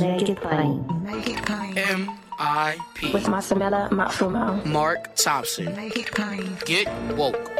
Make it plain. Make it plain. M.I.P. With Masamela Matfumo. Mark Thompson. Make it plain. Get woke.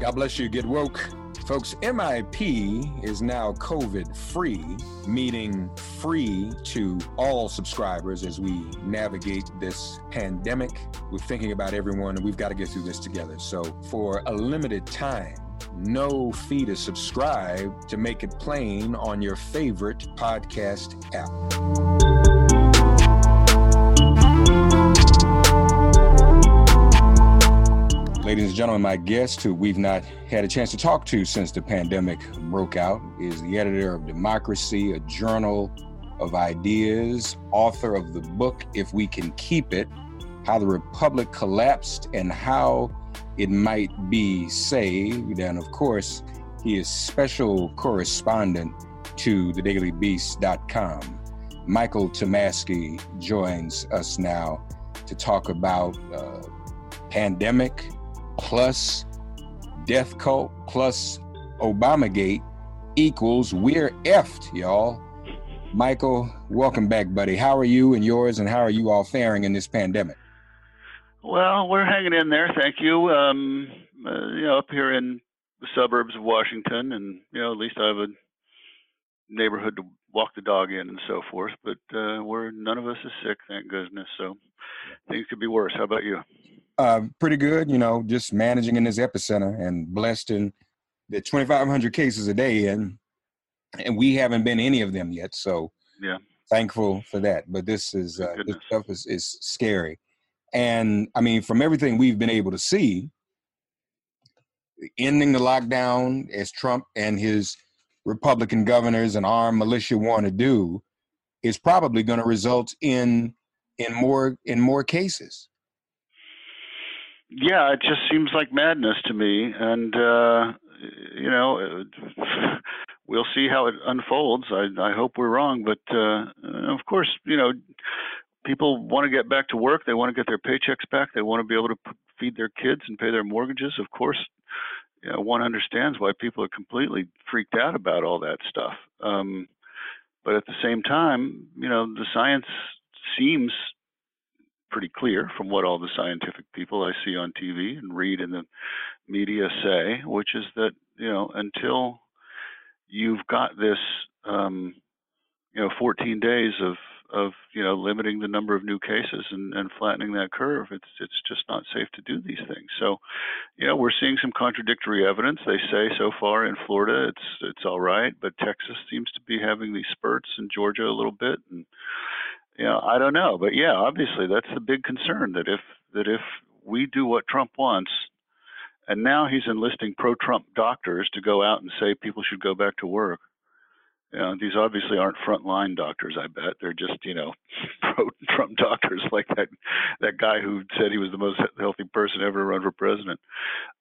God bless you. Get woke. Folks, MIP is now COVID free, meaning free to all subscribers as we navigate this pandemic. We're thinking about everyone and we've got to get through this together. So, for a limited time, no fee to subscribe to make it plain on your favorite podcast app. Ladies and gentlemen, my guest, who we've not had a chance to talk to since the pandemic broke out, is the editor of Democracy, a journal of ideas, author of the book If We Can Keep It How the Republic Collapsed and How It Might Be Saved. And of course, he is special correspondent to thedailybeast.com. Michael Tomasky joins us now to talk about uh, pandemic plus death cult plus Obamagate equals we're effed, y'all. Michael, welcome back, buddy. How are you and yours, and how are you all faring in this pandemic? Well, we're hanging in there, thank you. Um, uh, you know, up here in the suburbs of Washington, and you know, at least I have a neighborhood to walk the dog in and so forth. But uh, we're none of us is sick, thank goodness. So things could be worse. How about you? Uh, pretty good, you know, just managing in this epicenter and blessed in the 2,500 cases a day, and and we haven't been any of them yet. So Yeah. thankful for that. But this is uh, this stuff is is scary, and I mean, from everything we've been able to see, ending the lockdown as Trump and his Republican governors and armed militia want to do is probably going to result in in more in more cases. Yeah, it just seems like madness to me, and uh, you know, we'll see how it unfolds. I, I hope we're wrong, but uh, of course, you know, people want to get back to work. They want to get their paychecks back. They want to be able to feed their kids and pay their mortgages. Of course, you know, one understands why people are completely freaked out about all that stuff. Um, but at the same time, you know, the science seems pretty clear from what all the scientific people I see on TV and read in the media say, which is that you know until you've got this, um, you know, 14 days of of you know limiting the number of new cases and, and flattening that curve, it's it's just not safe to do these things. So, you know, we're seeing some contradictory evidence. They say so far in Florida it's it's all right, but Texas seems to be having these spurts, and Georgia a little bit, and you know, I don't know, but yeah, obviously that's the big concern that if that if we do what Trump wants and now he's enlisting pro-Trump doctors to go out and say people should go back to work. You know, these obviously aren't frontline doctors. I bet they're just you know pro-Trump doctors, like that that guy who said he was the most healthy person ever to run for president.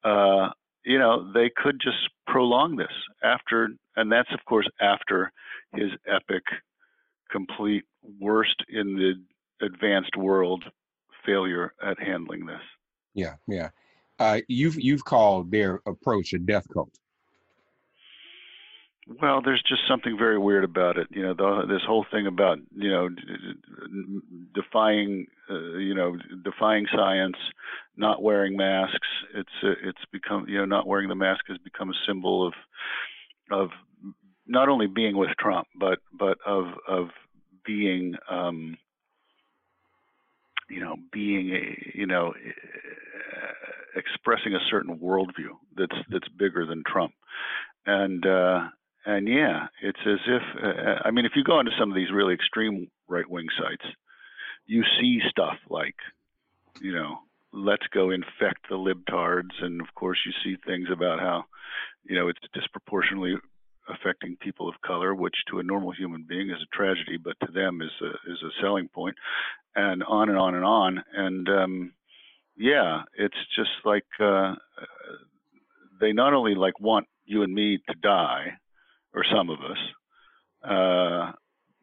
Uh, you know, they could just prolong this after, and that's of course after his epic, complete worst in the advanced world failure at handling this. Yeah, yeah. Uh, you've you've called their approach a death cult. Well, there's just something very weird about it. You know, the, this whole thing about you know defying, uh, you know, defying science, not wearing masks. It's uh, it's become you know not wearing the mask has become a symbol of of not only being with Trump, but but of of being um, you know being a you know expressing a certain worldview that's that's bigger than Trump, and uh, and yeah, it's as if uh, I mean, if you go into some of these really extreme right wing sites, you see stuff like, you know, let's go infect the libtards, and of course you see things about how, you know, it's disproportionately affecting people of color, which to a normal human being is a tragedy, but to them is a is a selling point, and on and on and on, and um, yeah, it's just like uh, they not only like want you and me to die or some of us, uh,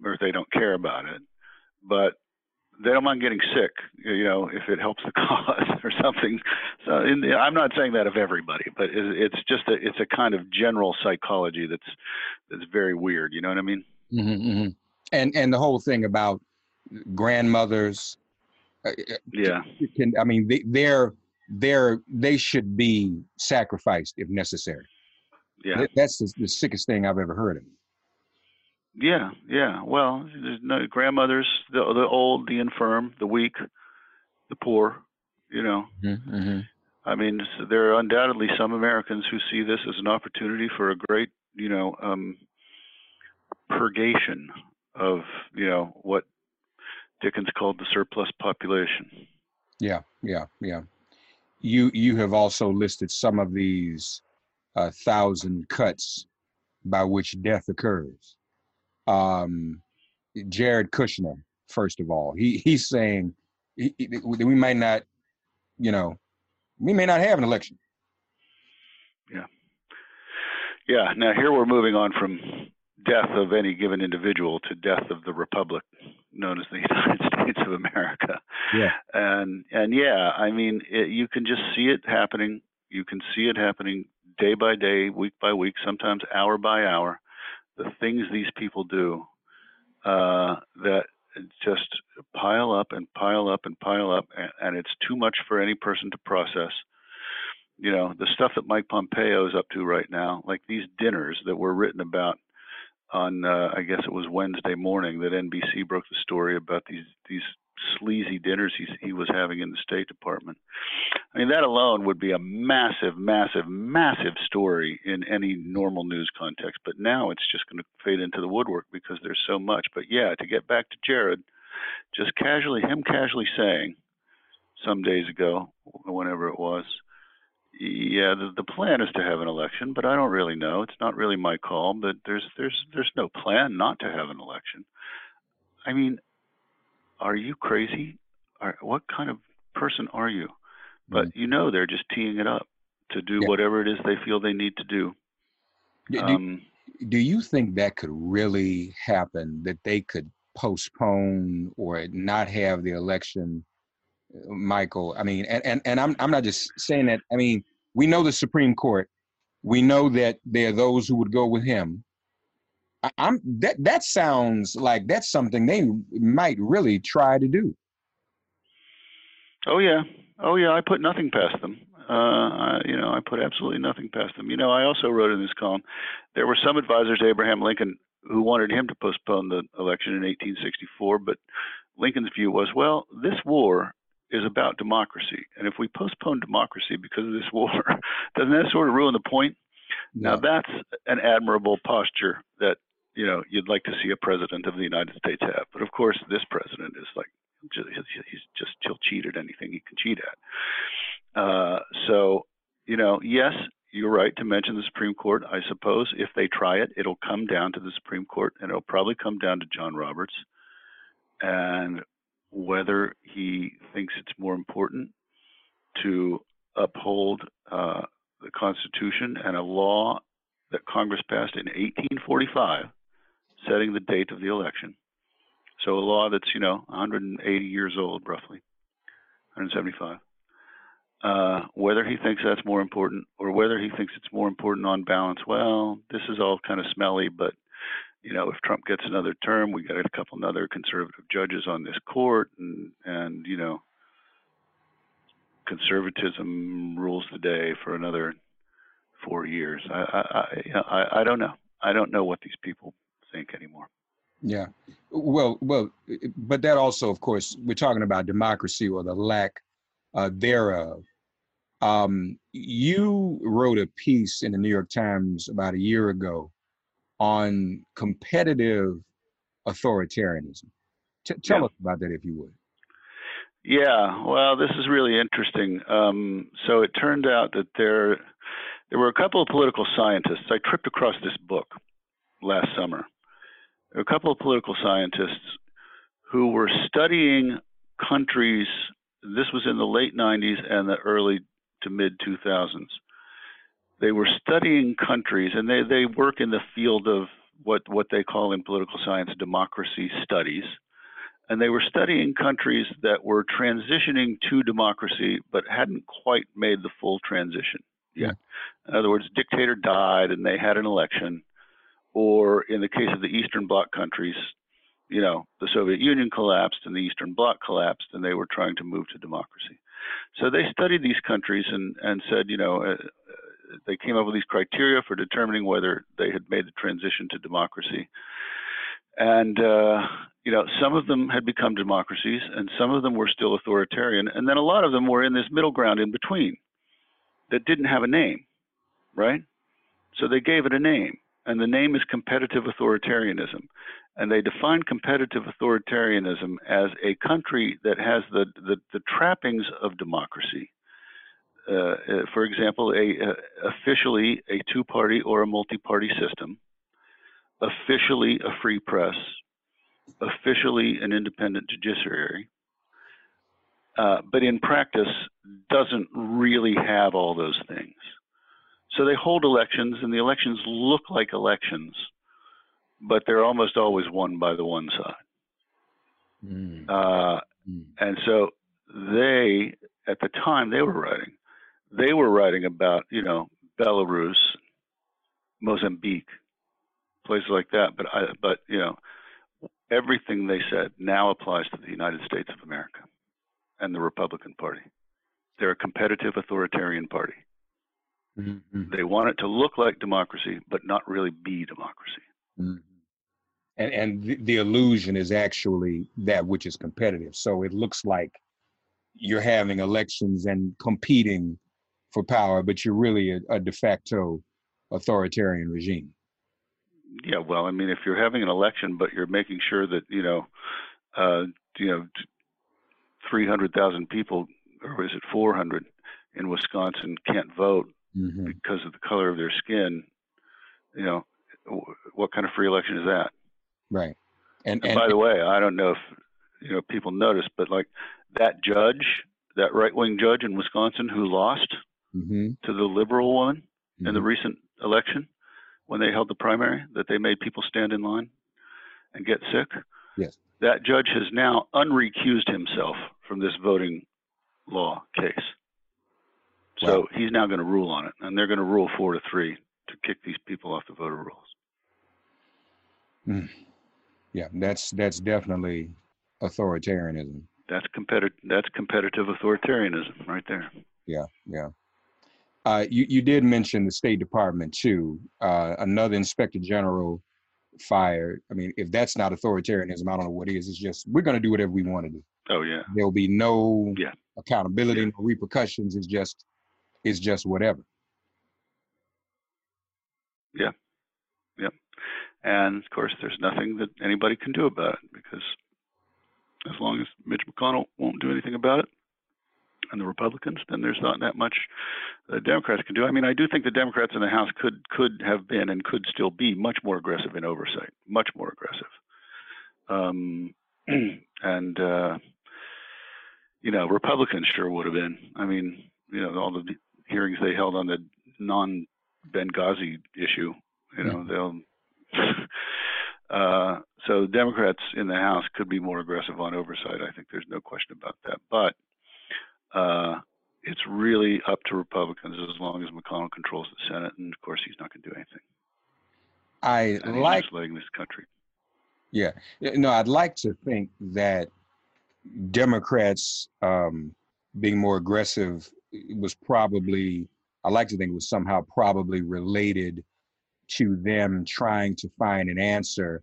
or they don't care about it, but they don't mind getting sick, you know, if it helps the cause or something. So the, I'm not saying that of everybody, but it's just a, it's a kind of general psychology that's that's very weird. You know what I mean? Mm-hmm, mm-hmm. And and the whole thing about grandmothers. Uh, uh, yeah. Can, I mean, they, they're they're they should be sacrificed if necessary. Yeah, that's the, the sickest thing I've ever heard of. Yeah, yeah. Well, there's no grandmothers, the the old, the infirm, the weak, the poor. You know. Mm-hmm. mm-hmm. I mean, there are undoubtedly some Americans who see this as an opportunity for a great, you know, um, purgation of, you know, what Dickens called the surplus population. Yeah, yeah, yeah. You you have also listed some of these a thousand cuts by which death occurs. Um, Jared Kushner, first of all, he he's saying he, we might not, you know, we may not have an election. Yeah. Yeah. Now here we're moving on from death of any given individual to death of the republic known as the United States of America. Yeah. And and yeah, I mean, it, you can just see it happening. You can see it happening day by day, week by week, sometimes hour by hour, the things these people do uh, that just pile up and pile up and pile up, and, and it's too much for any person to process. You know, the stuff that Mike Pompeo is up to right now, like these dinners that were written about on, uh, I guess it was Wednesday morning that NBC broke the story about these these sleazy dinners he, he was having in the State Department. I mean, that alone would be a massive, massive, massive story in any normal news context. But now it's just going to fade into the woodwork because there's so much. But yeah, to get back to Jared, just casually, him casually saying some days ago, whenever it was, yeah, the, the plan is to have an election, but I don't really know. It's not really my call. But there's there's there's no plan not to have an election. I mean, are you crazy? Are, what kind of person are you? But mm-hmm. you know they're just teeing it up to do yeah. whatever it is they feel they need to do. Do, um, do you think that could really happen? That they could postpone or not have the election, Michael? I mean, and, and, and I'm I'm not just saying that. I mean, we know the Supreme Court. We know that there are those who would go with him. I, am that that sounds like that's something they might really try to do. Oh yeah, oh yeah. I put nothing past them. Uh, I, you know, I put absolutely nothing past them. You know, I also wrote in this column there were some advisors to Abraham Lincoln who wanted him to postpone the election in 1864, but Lincoln's view was, well, this war is about democracy, and if we postpone democracy because of this war, doesn't that sort of ruin the point? No. Now that's an admirable posture that you know you'd like to see a president of the United States have. But of course, this president is like he's just he'll cheat at anything he can cheat at. Uh, so you know, yes, you're right to mention the Supreme Court. I suppose if they try it, it'll come down to the Supreme Court, and it'll probably come down to John Roberts, and whether he thinks it's more important to uphold uh, the Constitution and a law that Congress passed in 1845, setting the date of the election. So a law that's you know 180 years old, roughly 175. Uh, whether he thinks that's more important or whether he thinks it's more important on balance, well, this is all kind of smelly, but you know, if Trump gets another term, we got a couple other conservative judges on this court, and and you know, conservatism rules the day for another four years. I I I, I don't know. I don't know what these people think anymore. Yeah, well, well, but that also, of course, we're talking about democracy or the lack uh, thereof. Um, you wrote a piece in the New York Times about a year ago on competitive authoritarianism. T- tell Yeah. us about that, if you would. Yeah, well, this is really interesting. Um, so it turned out that there there were a couple of political scientists. I tripped across this book last summer. There were a couple of political scientists who were studying countries. This was in the late 90s and the early to mid 2000s. They were studying countries, and they, they work in the field of what, what they call in political science democracy studies and they were studying countries that were transitioning to democracy but hadn't quite made the full transition yet. Hmm. In other words, dictator died and they had an election, or in the case of the Eastern Bloc countries, you know, the Soviet Union collapsed and the Eastern Bloc collapsed, and they were trying to move to democracy. So they studied these countries and and said, you know. Uh, They came up with these criteria for determining whether they had made the transition to democracy. And uh, you know some of them had become democracies and some of them were still authoritarian and then a lot of them were in this middle ground in between that didn't have a name right? So they gave it a name and the name is competitive authoritarianism. And they define competitive authoritarianism as a country that has the, the, the trappings of democracy for example, a, a officially a two-party or a multi-party system, officially a free press, officially an independent judiciary, uh, but in practice doesn't really have all those things. So they hold elections, and the elections look like elections, but they're almost always won by the one side. Mm, Uh, mm, and so they, at the time they were writing, they were writing about, you know, Belarus, Mozambique, places like that. But I, but you know, everything they said now applies to the United States of America and the Republican Party. They're a competitive authoritarian party. mm, mm, They want it to look like democracy, but not really be democracy. mm. And and the, the illusion is actually that which is competitive. So it looks like you're having elections and competing for power, but you're really a, a de facto authoritarian regime. Yeah, well, I mean, if you're having an election, but you're making sure that you know, uh, you know, three hundred thousand people, or is it four hundred, in Wisconsin can't vote Mhm. because of the color of their skin, you know, wh- what kind of free election is that? Right. And, And and by the way, I don't know if you know people noticed, but like that judge, that right-wing judge in Wisconsin who lost mhm, to the liberal woman in the mhm. recent election when they held the primary that they made people stand in line and get sick. Yes. That judge has now unrecused himself from this voting law case. So Wow. he's now going to rule on it, and they're going to rule four to three to kick these people off the voter rolls. yeah, that's that's definitely authoritarianism. That's competitive. That's competitive authoritarianism right there. Yeah, yeah. Uh, you you did mention the State Department too. Uh, another Inspector General fired. I mean, if that's not authoritarianism, I don't know what is. It's just we're going to do whatever we want to do. Oh yeah, There'll be no Yeah. accountability, no repercussions. It's just it's just whatever. Yeah, yeah, and of course, there's nothing that anybody can do about it because as long as Mitch McConnell won't do anything about it, and the Republicans, then there's not that much the Democrats can do. I mean, I do think the Democrats in the House could could have been and could still be much more aggressive in oversight, much more aggressive. Um, and uh, you know, Republicans sure would have been. I mean, you know, all the hearings they held on the non Benghazi issue, you know, they'll. uh, so Democrats in the House could be more aggressive on oversight. I think there's no question about that. But uh, it's really up to Republicans as long as McConnell controls the Senate, and of course he's not going to do anything. I And like letting this country. Yeah. Yeah, No, I'd like to think that Democrats um, being more aggressive was probably, I like to think it was somehow probably related to them trying to find an answer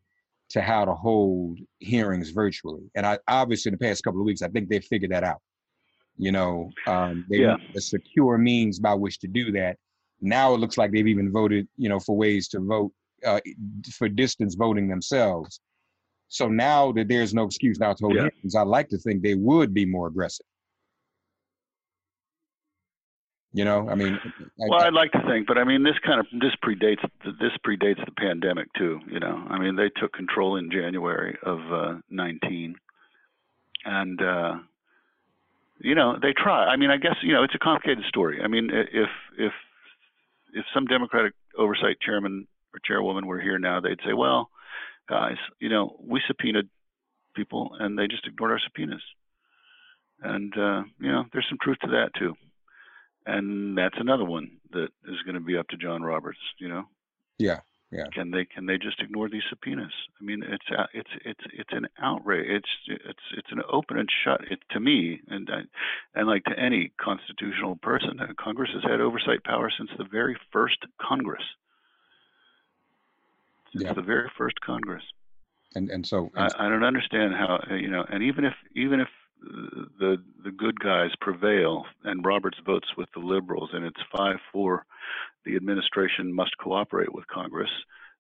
to how to hold hearings virtually. And I obviously in the past couple of weeks, I think they figured that out. You know, um, they Yeah. a secure means by which to do that. Now it looks like they've even voted, you know, for ways to vote uh, for distance voting themselves. So now that there's no excuse now to hold Yeah. hearings, I like to think they would be more aggressive. You know, I mean, I- Well, I- I'd like to think, but I mean, this kind of this predates this predates the pandemic too. You know, I mean, they took control in January of uh, 19, and uh, you know, they try. I mean, I guess you know, it's a complicated story. I mean, if if if some Democratic oversight chairman or chairwoman were here now, they'd say, "Well, guys, you know, we subpoenaed people, and they just ignored our subpoenas." And uh, you know, there's some truth to that too and that's another one that is going to be up to John Roberts. You know, yeah, yeah. can they can they just ignore these subpoenas? I mean, it's it's it's it's an outrage. It's it's it's an open and shut. It to me, and and like to any constitutional person, uh, Congress has had oversight power since the very first Congress. Since Yeah. the very first Congress. And and so I, I don't understand how uh, you know, and even if even if the the good guys prevail and Roberts votes with the liberals and it's five four, the administration must cooperate with Congress.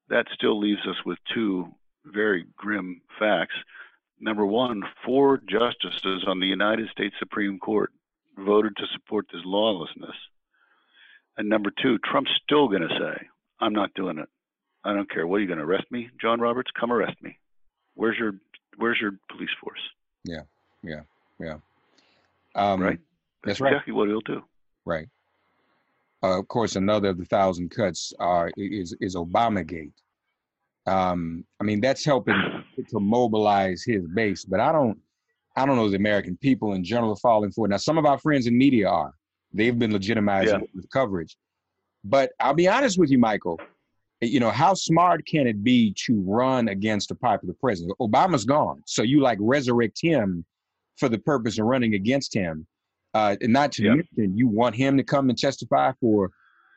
That still leaves us with two very grim facts. Number one, four justices on the United States Supreme Court voted to support this lawlessness. And number two, Trump's still going to say, "I'm not doing it. I don't care. What are you going to arrest me, John Roberts? Come arrest me. Where's your Where's your police force? Um, right. that's right. exactly what he'll do. Right. Uh, of course, another of the thousand cuts are is is Obamagate. Um, I mean, that's helping to mobilize his base, but I don't, I don't know the American people in general are falling for it. Now, some of our friends in media are. They've been legitimizing Yeah. it with coverage. But I'll be honest with you, Michael. You know, how smart can it be to run against a popular president? Obama's gone, so you like resurrect him for the purpose of running against him. Uh, and not to Yeah. mention, you want him to come and testify for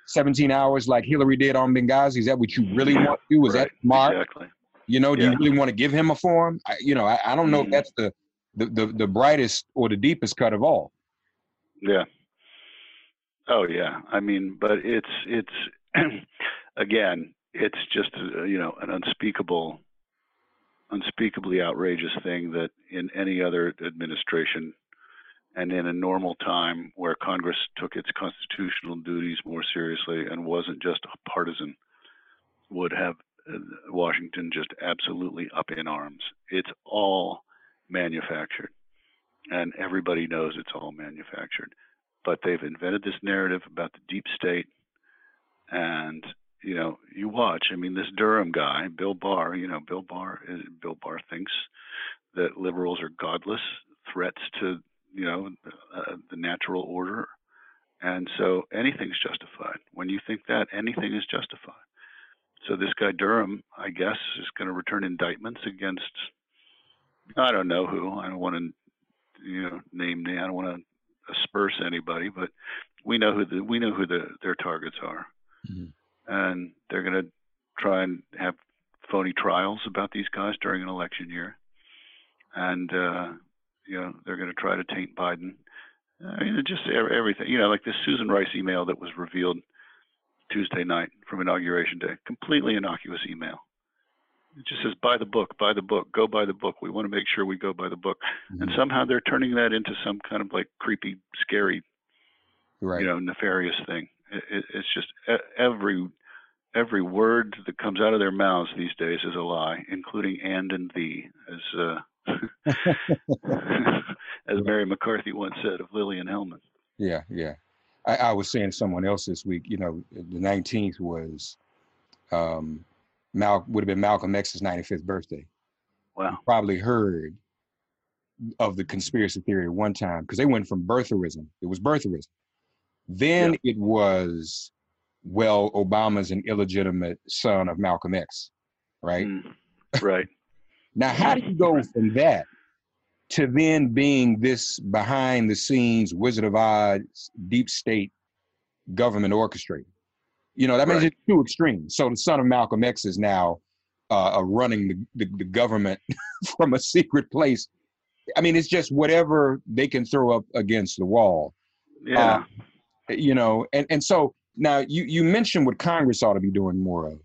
17 hours like Hillary did on Benghazi. Is that what you really want to do? Is that Right, smart? Exactly. You know, do Yeah. you really want to give him a forum? I, you know, I, I don't know if Mhm. that's the, the the the brightest or the deepest cut of all. Yeah. Oh yeah. I mean, but it's it's again, it's just uh, you know an unspeakable, unspeakably outrageous thing that in any other administration and in a normal time where Congress took its constitutional duties more seriously and wasn't just a partisan, would have uh, Washington just absolutely up in arms. It's all manufactured, and everybody knows it's all manufactured. But they've invented this narrative about the deep state, and you know, you watch. I mean, this Durham guy, Bill Barr. You know, Bill Barr. is- Bill Barr thinks that liberals are godless threats to you know uh, the natural order, and so anything's justified. When you think that, anything is justified. So this guy Durham, I guess, is going to return indictments against I don't know who. I don't want to you know name. I don't want to asperse anybody, but we know who the we know who the their targets are, Mhm. And they're going to try and have phony trials about these guys during an election year, and uh, you know they're going to try to taint Biden. I mean, just everything. You know, like this Susan Rice email that was revealed Tuesday night from inauguration day, completely innocuous email. It just says buy the book, buy the book, go buy the book. We want to make sure we go by the book. Mm-hmm. And somehow they're turning that into some kind of like creepy, scary, right. you know, nefarious thing. It, it, it's just every every word that comes out of their mouths these days is a lie, including and and thee, as uh, as Mary McCarthy once said of Lillian Hellman. Yeah, yeah. I, I was saying to someone else this week, you know, the 19th was um Mal would have been Malcolm X's 95th birthday. Wow. Probably heard of the conspiracy theory at one time because they went from birtherism. It was birtherism. Then it was, well, Obama's an illegitimate son of Malcolm X, right? Mm, right. Now, how do you go from that to then being this behind the scenes Wizard of Oz deep state government orchestrator? You know, that means Right. it's two extremes. So the son of Malcolm X is now uh, uh, running the, the, the government from a secret place. I mean, it's just whatever they can throw up against the wall Yeah. you know and and so now you you mentioned what congress ought to be doing more of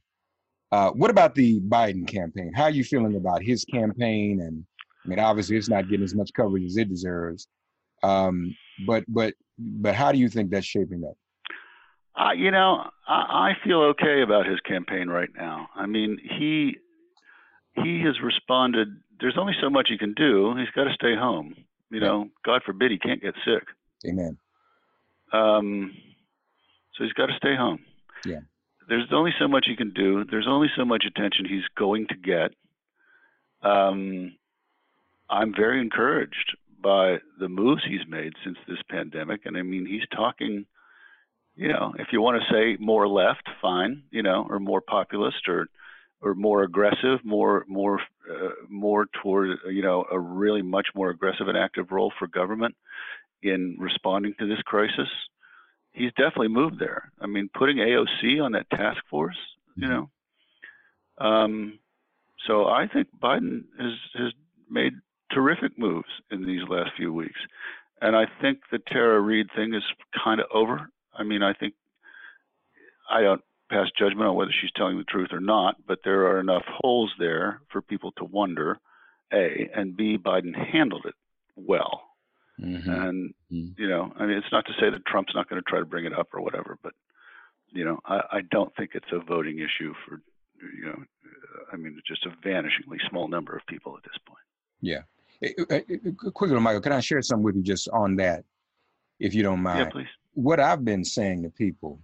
uh, what about the biden campaign how are you feeling about his campaign and i mean obviously it's not getting as much coverage as it deserves um, but but but how do you think that's shaping up Uh, you know, I, I feel okay about his campaign right now. I mean, he he has responded. There's only so much he can do. He's got to stay home. You know, God forbid he can't get sick. amen Um, so he's got to stay home. Yeah. There's only so much he can do. There's only so much attention he's going to get. Um, I'm very encouraged by the moves he's made since this pandemic. And I mean, he's talking, you know, if you want to say more left, fine, you know, or more populist or or more aggressive, more more uh, more toward you know a really much more aggressive and active role for government in responding to this crisis. He's definitely moved there. I mean, putting AOC on that task force, you Mhm. know. Um, so I think Biden has has made terrific moves in these last few weeks, and I think the Tara Reade thing is kind of over. I mean, I think I don't pass judgment on whether she's telling the truth or not, but there are enough holes there for people to wonder, a and b Biden handled it well. Mhm. And Mhm. you know, I mean, it's not to say that Trump's not going to try to bring it up or whatever, but you know, I, I don't think it's a voting issue for you know, uh, I mean, it's just a vanishingly small number of people at this point. yeah Eh, eh, eh, quickly michael can i share something with you just on that if you don't mind Yeah, please. what I've been saying to people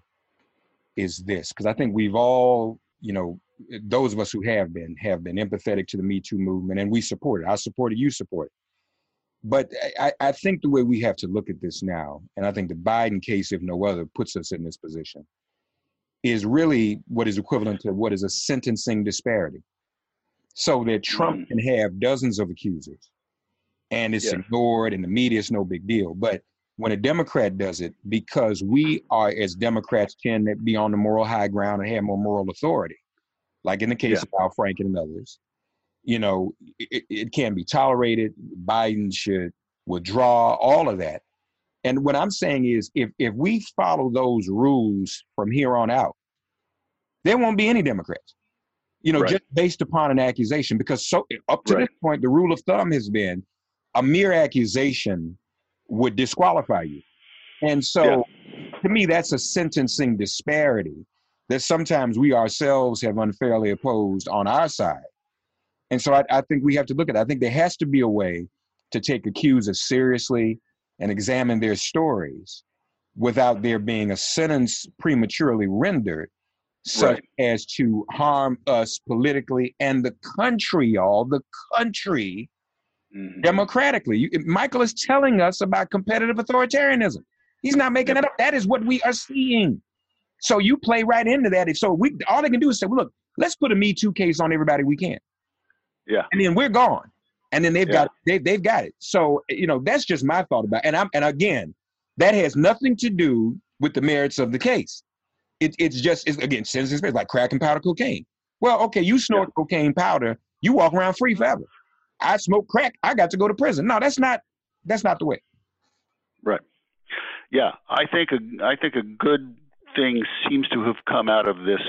is this, because I think we've all, you know, those of us who have been have been empathetic to the Me Too movement, and we support it. I support it. You support it. But I, I think the way we have to look at this now, and I think the Biden case, if no other, puts us in this position, is really what is equivalent to what is a sentencing disparity. So that Trump Mhm. can have dozens of accusers, and it's Yeah. ignored, and the media is no big deal. But when a Democrat does it, because we are, as Democrats, tend to be on the moral high ground and have more moral authority, like in the case Yeah. of Al Franken and others, you know, it, it can be tolerated. Biden should withdraw, all of that. And what I'm saying is, if if we follow those rules from here on out, there won't be any Democrats. You know, Right. just based upon an accusation, because so up to Right. this point, the rule of thumb has been a mere accusation would disqualify you. And so, to me, that's a sentencing disparity that sometimes we ourselves have unfairly opposed on our side. And so, I, I think we have to look at. It. I think there has to be a way to take accusers seriously and examine their stories without there being a sentence prematurely rendered such Right. as to harm us politically and the country, y'all, the country Mhm. democratically. You, Michael is telling us about competitive authoritarianism. He's not making it up. That is what we are seeing. So you play right into that. If so, we all they can do is say, "Well, look, let's put a Me Too case on everybody we can," Yeah. and then we're gone. And then they've Yeah. got they they've got it. So you know that's just my thought about. It. And I'm and again, that has nothing to do with the merits of the case. It, it's just it's, again sentencing space like crack and powder cocaine. Well, okay, you snort cocaine powder, you walk around free forever. I smoke crack, I got to go to prison. No, that's not that's not the way. Right. Yeah, I think a I think a good thing seems to have come out of this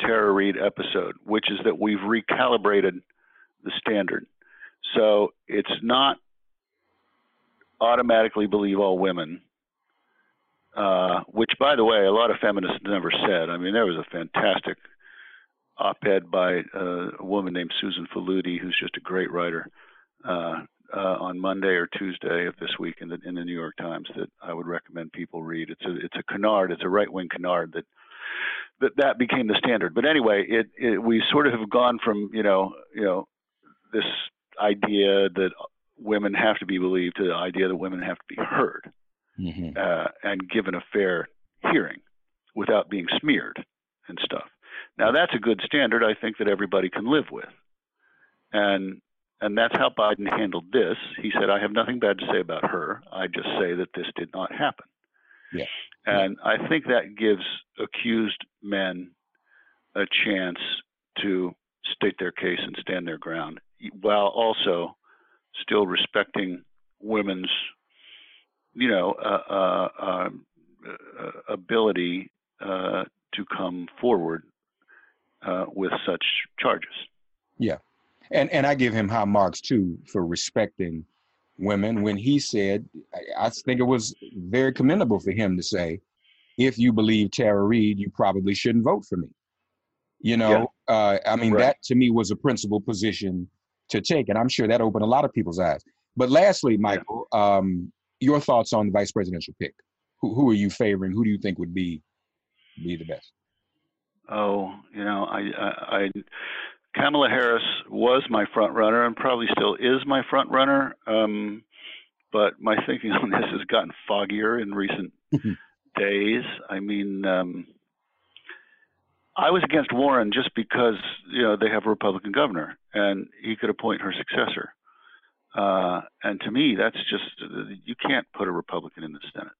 Tara Reade episode, which is that we've recalibrated the standard. So it's not automatically believe all women, uh, which, by the way, a lot of feminists never said. I mean, there was a fantastic op-ed by uh, a woman named Susan Faludi, who's just a great writer, uh, uh, on Monday or Tuesday of this week in the in the New York Times that I would recommend people read. It's a it's a canard, it's a right-wing canard that that that became the standard. But anyway, it, it we sort of have gone from you know you know this idea that women have to be believed to the idea that women have to be heard Mm-hmm. uh, and given a fair hearing without being smeared and stuff. Now that's a good standard I think that everybody can live with. And and that's how Biden handled this. He said, I have nothing bad to say about her. I just say that this did not happen. Yeah. And I think that gives accused men a chance to state their case and stand their ground while also still respecting women's you know, uh, uh, um, uh, ability uh, to come forward uh, with such charges. Yeah, and and I give him high marks too for respecting women when he said, I, think it was very commendable for him to say, if you believe Tara Reade, you probably shouldn't vote for me. You know, uh, I mean, Right. that to me was a principal position to take, and I'm sure that opened a lot of people's eyes. But lastly, Michael, um, your thoughts on the vice presidential pick? Who who are you favoring? Who do you think would be be the best? Oh, you know, I, I, I Kamala Harris was my front runner and probably still is my front runner. Um, but my thinking on this has gotten foggier in recent days. I mean, um, I was against Warren just because you know they have a Republican governor and he could appoint her successor. Uh, and to me, that's just you can't put a Republican in the Senate.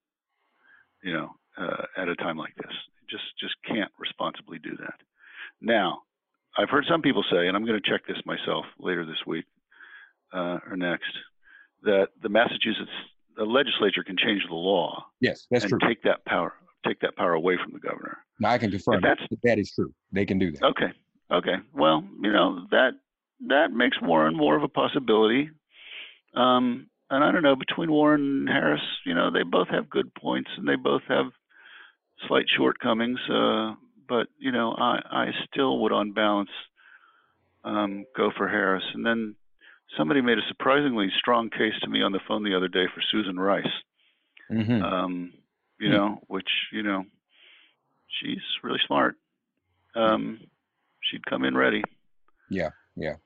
You know, uh, at a time like this, just just can't responsibly do that. Now, I've heard some people say, and I'm going to check this myself later this week uh, or next, that the Massachusetts the legislature can change the law Yes, that's and true. take that power take that power away from the governor. Now I can confirm If that's- that that is true. They can do that. Okay. Okay. Well, you know that that makes Warren more of a possibility. Um, and I don't know between Warren and Harris, you know, they both have good points and they both have slight shortcomings. Uh, but you know, I I still would on balance um, go for Harris. And then somebody made a surprisingly strong case to me on the phone the other day for Susan Rice. hmm Um, you Hmm. know, which you know, she's really smart. Um, she'd come in ready. Yeah, yeah.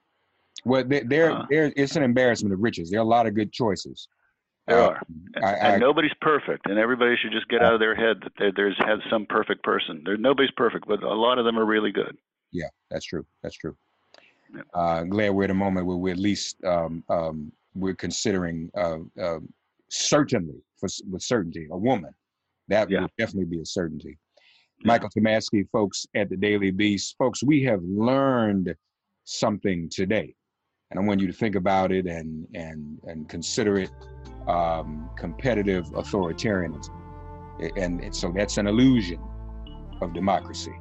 Well, there, there, Uh, there. It's an embarrassment of riches. There are a lot of good choices. There Uh, are. And, I, and I, nobody's perfect, and everybody should just get out of their head that there, there's has some perfect person. There, nobody's perfect, but a lot of them are really good. yeah, that's true. That's true. Yeah. Uh, glad we're at a moment where we're at least um, um, we're considering uh, uh, certainly for with certainty a woman. That Yeah. would definitely be a certainty. Yeah. Michael Tomasky, folks at the Daily Beast, folks, we have learned something today, and I want you to think about it and and and consider it um, competitive authoritarianism, and, and so that's an illusion of democracy.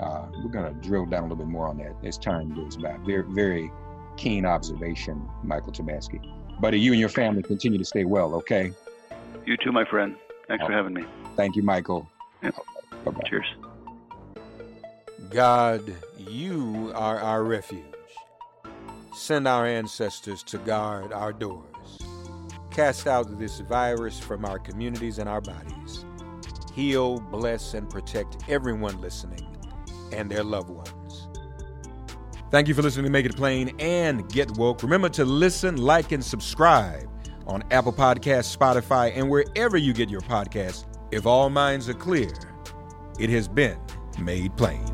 Uh, we're going to drill down a little bit more on that as time goes by. Very very keen observation, Michael Tomasky. Buddy, you and your family continue to stay well. Okay. You too, my friend. Thanks for having me. Thank you, Michael. Yeah. Bye bye. Cheers. God, you are our refuge. Send our ancestors to guard our doors. Cast out this virus from our communities and our bodies. Heal, bless, and protect everyone listening and their loved ones. Thank you for listening to Make It Plain and Get Woke. Remember to listen, like, and subscribe on Apple Podcasts, Spotify, and wherever you get your podcasts. If all minds are clear, it has been made plain.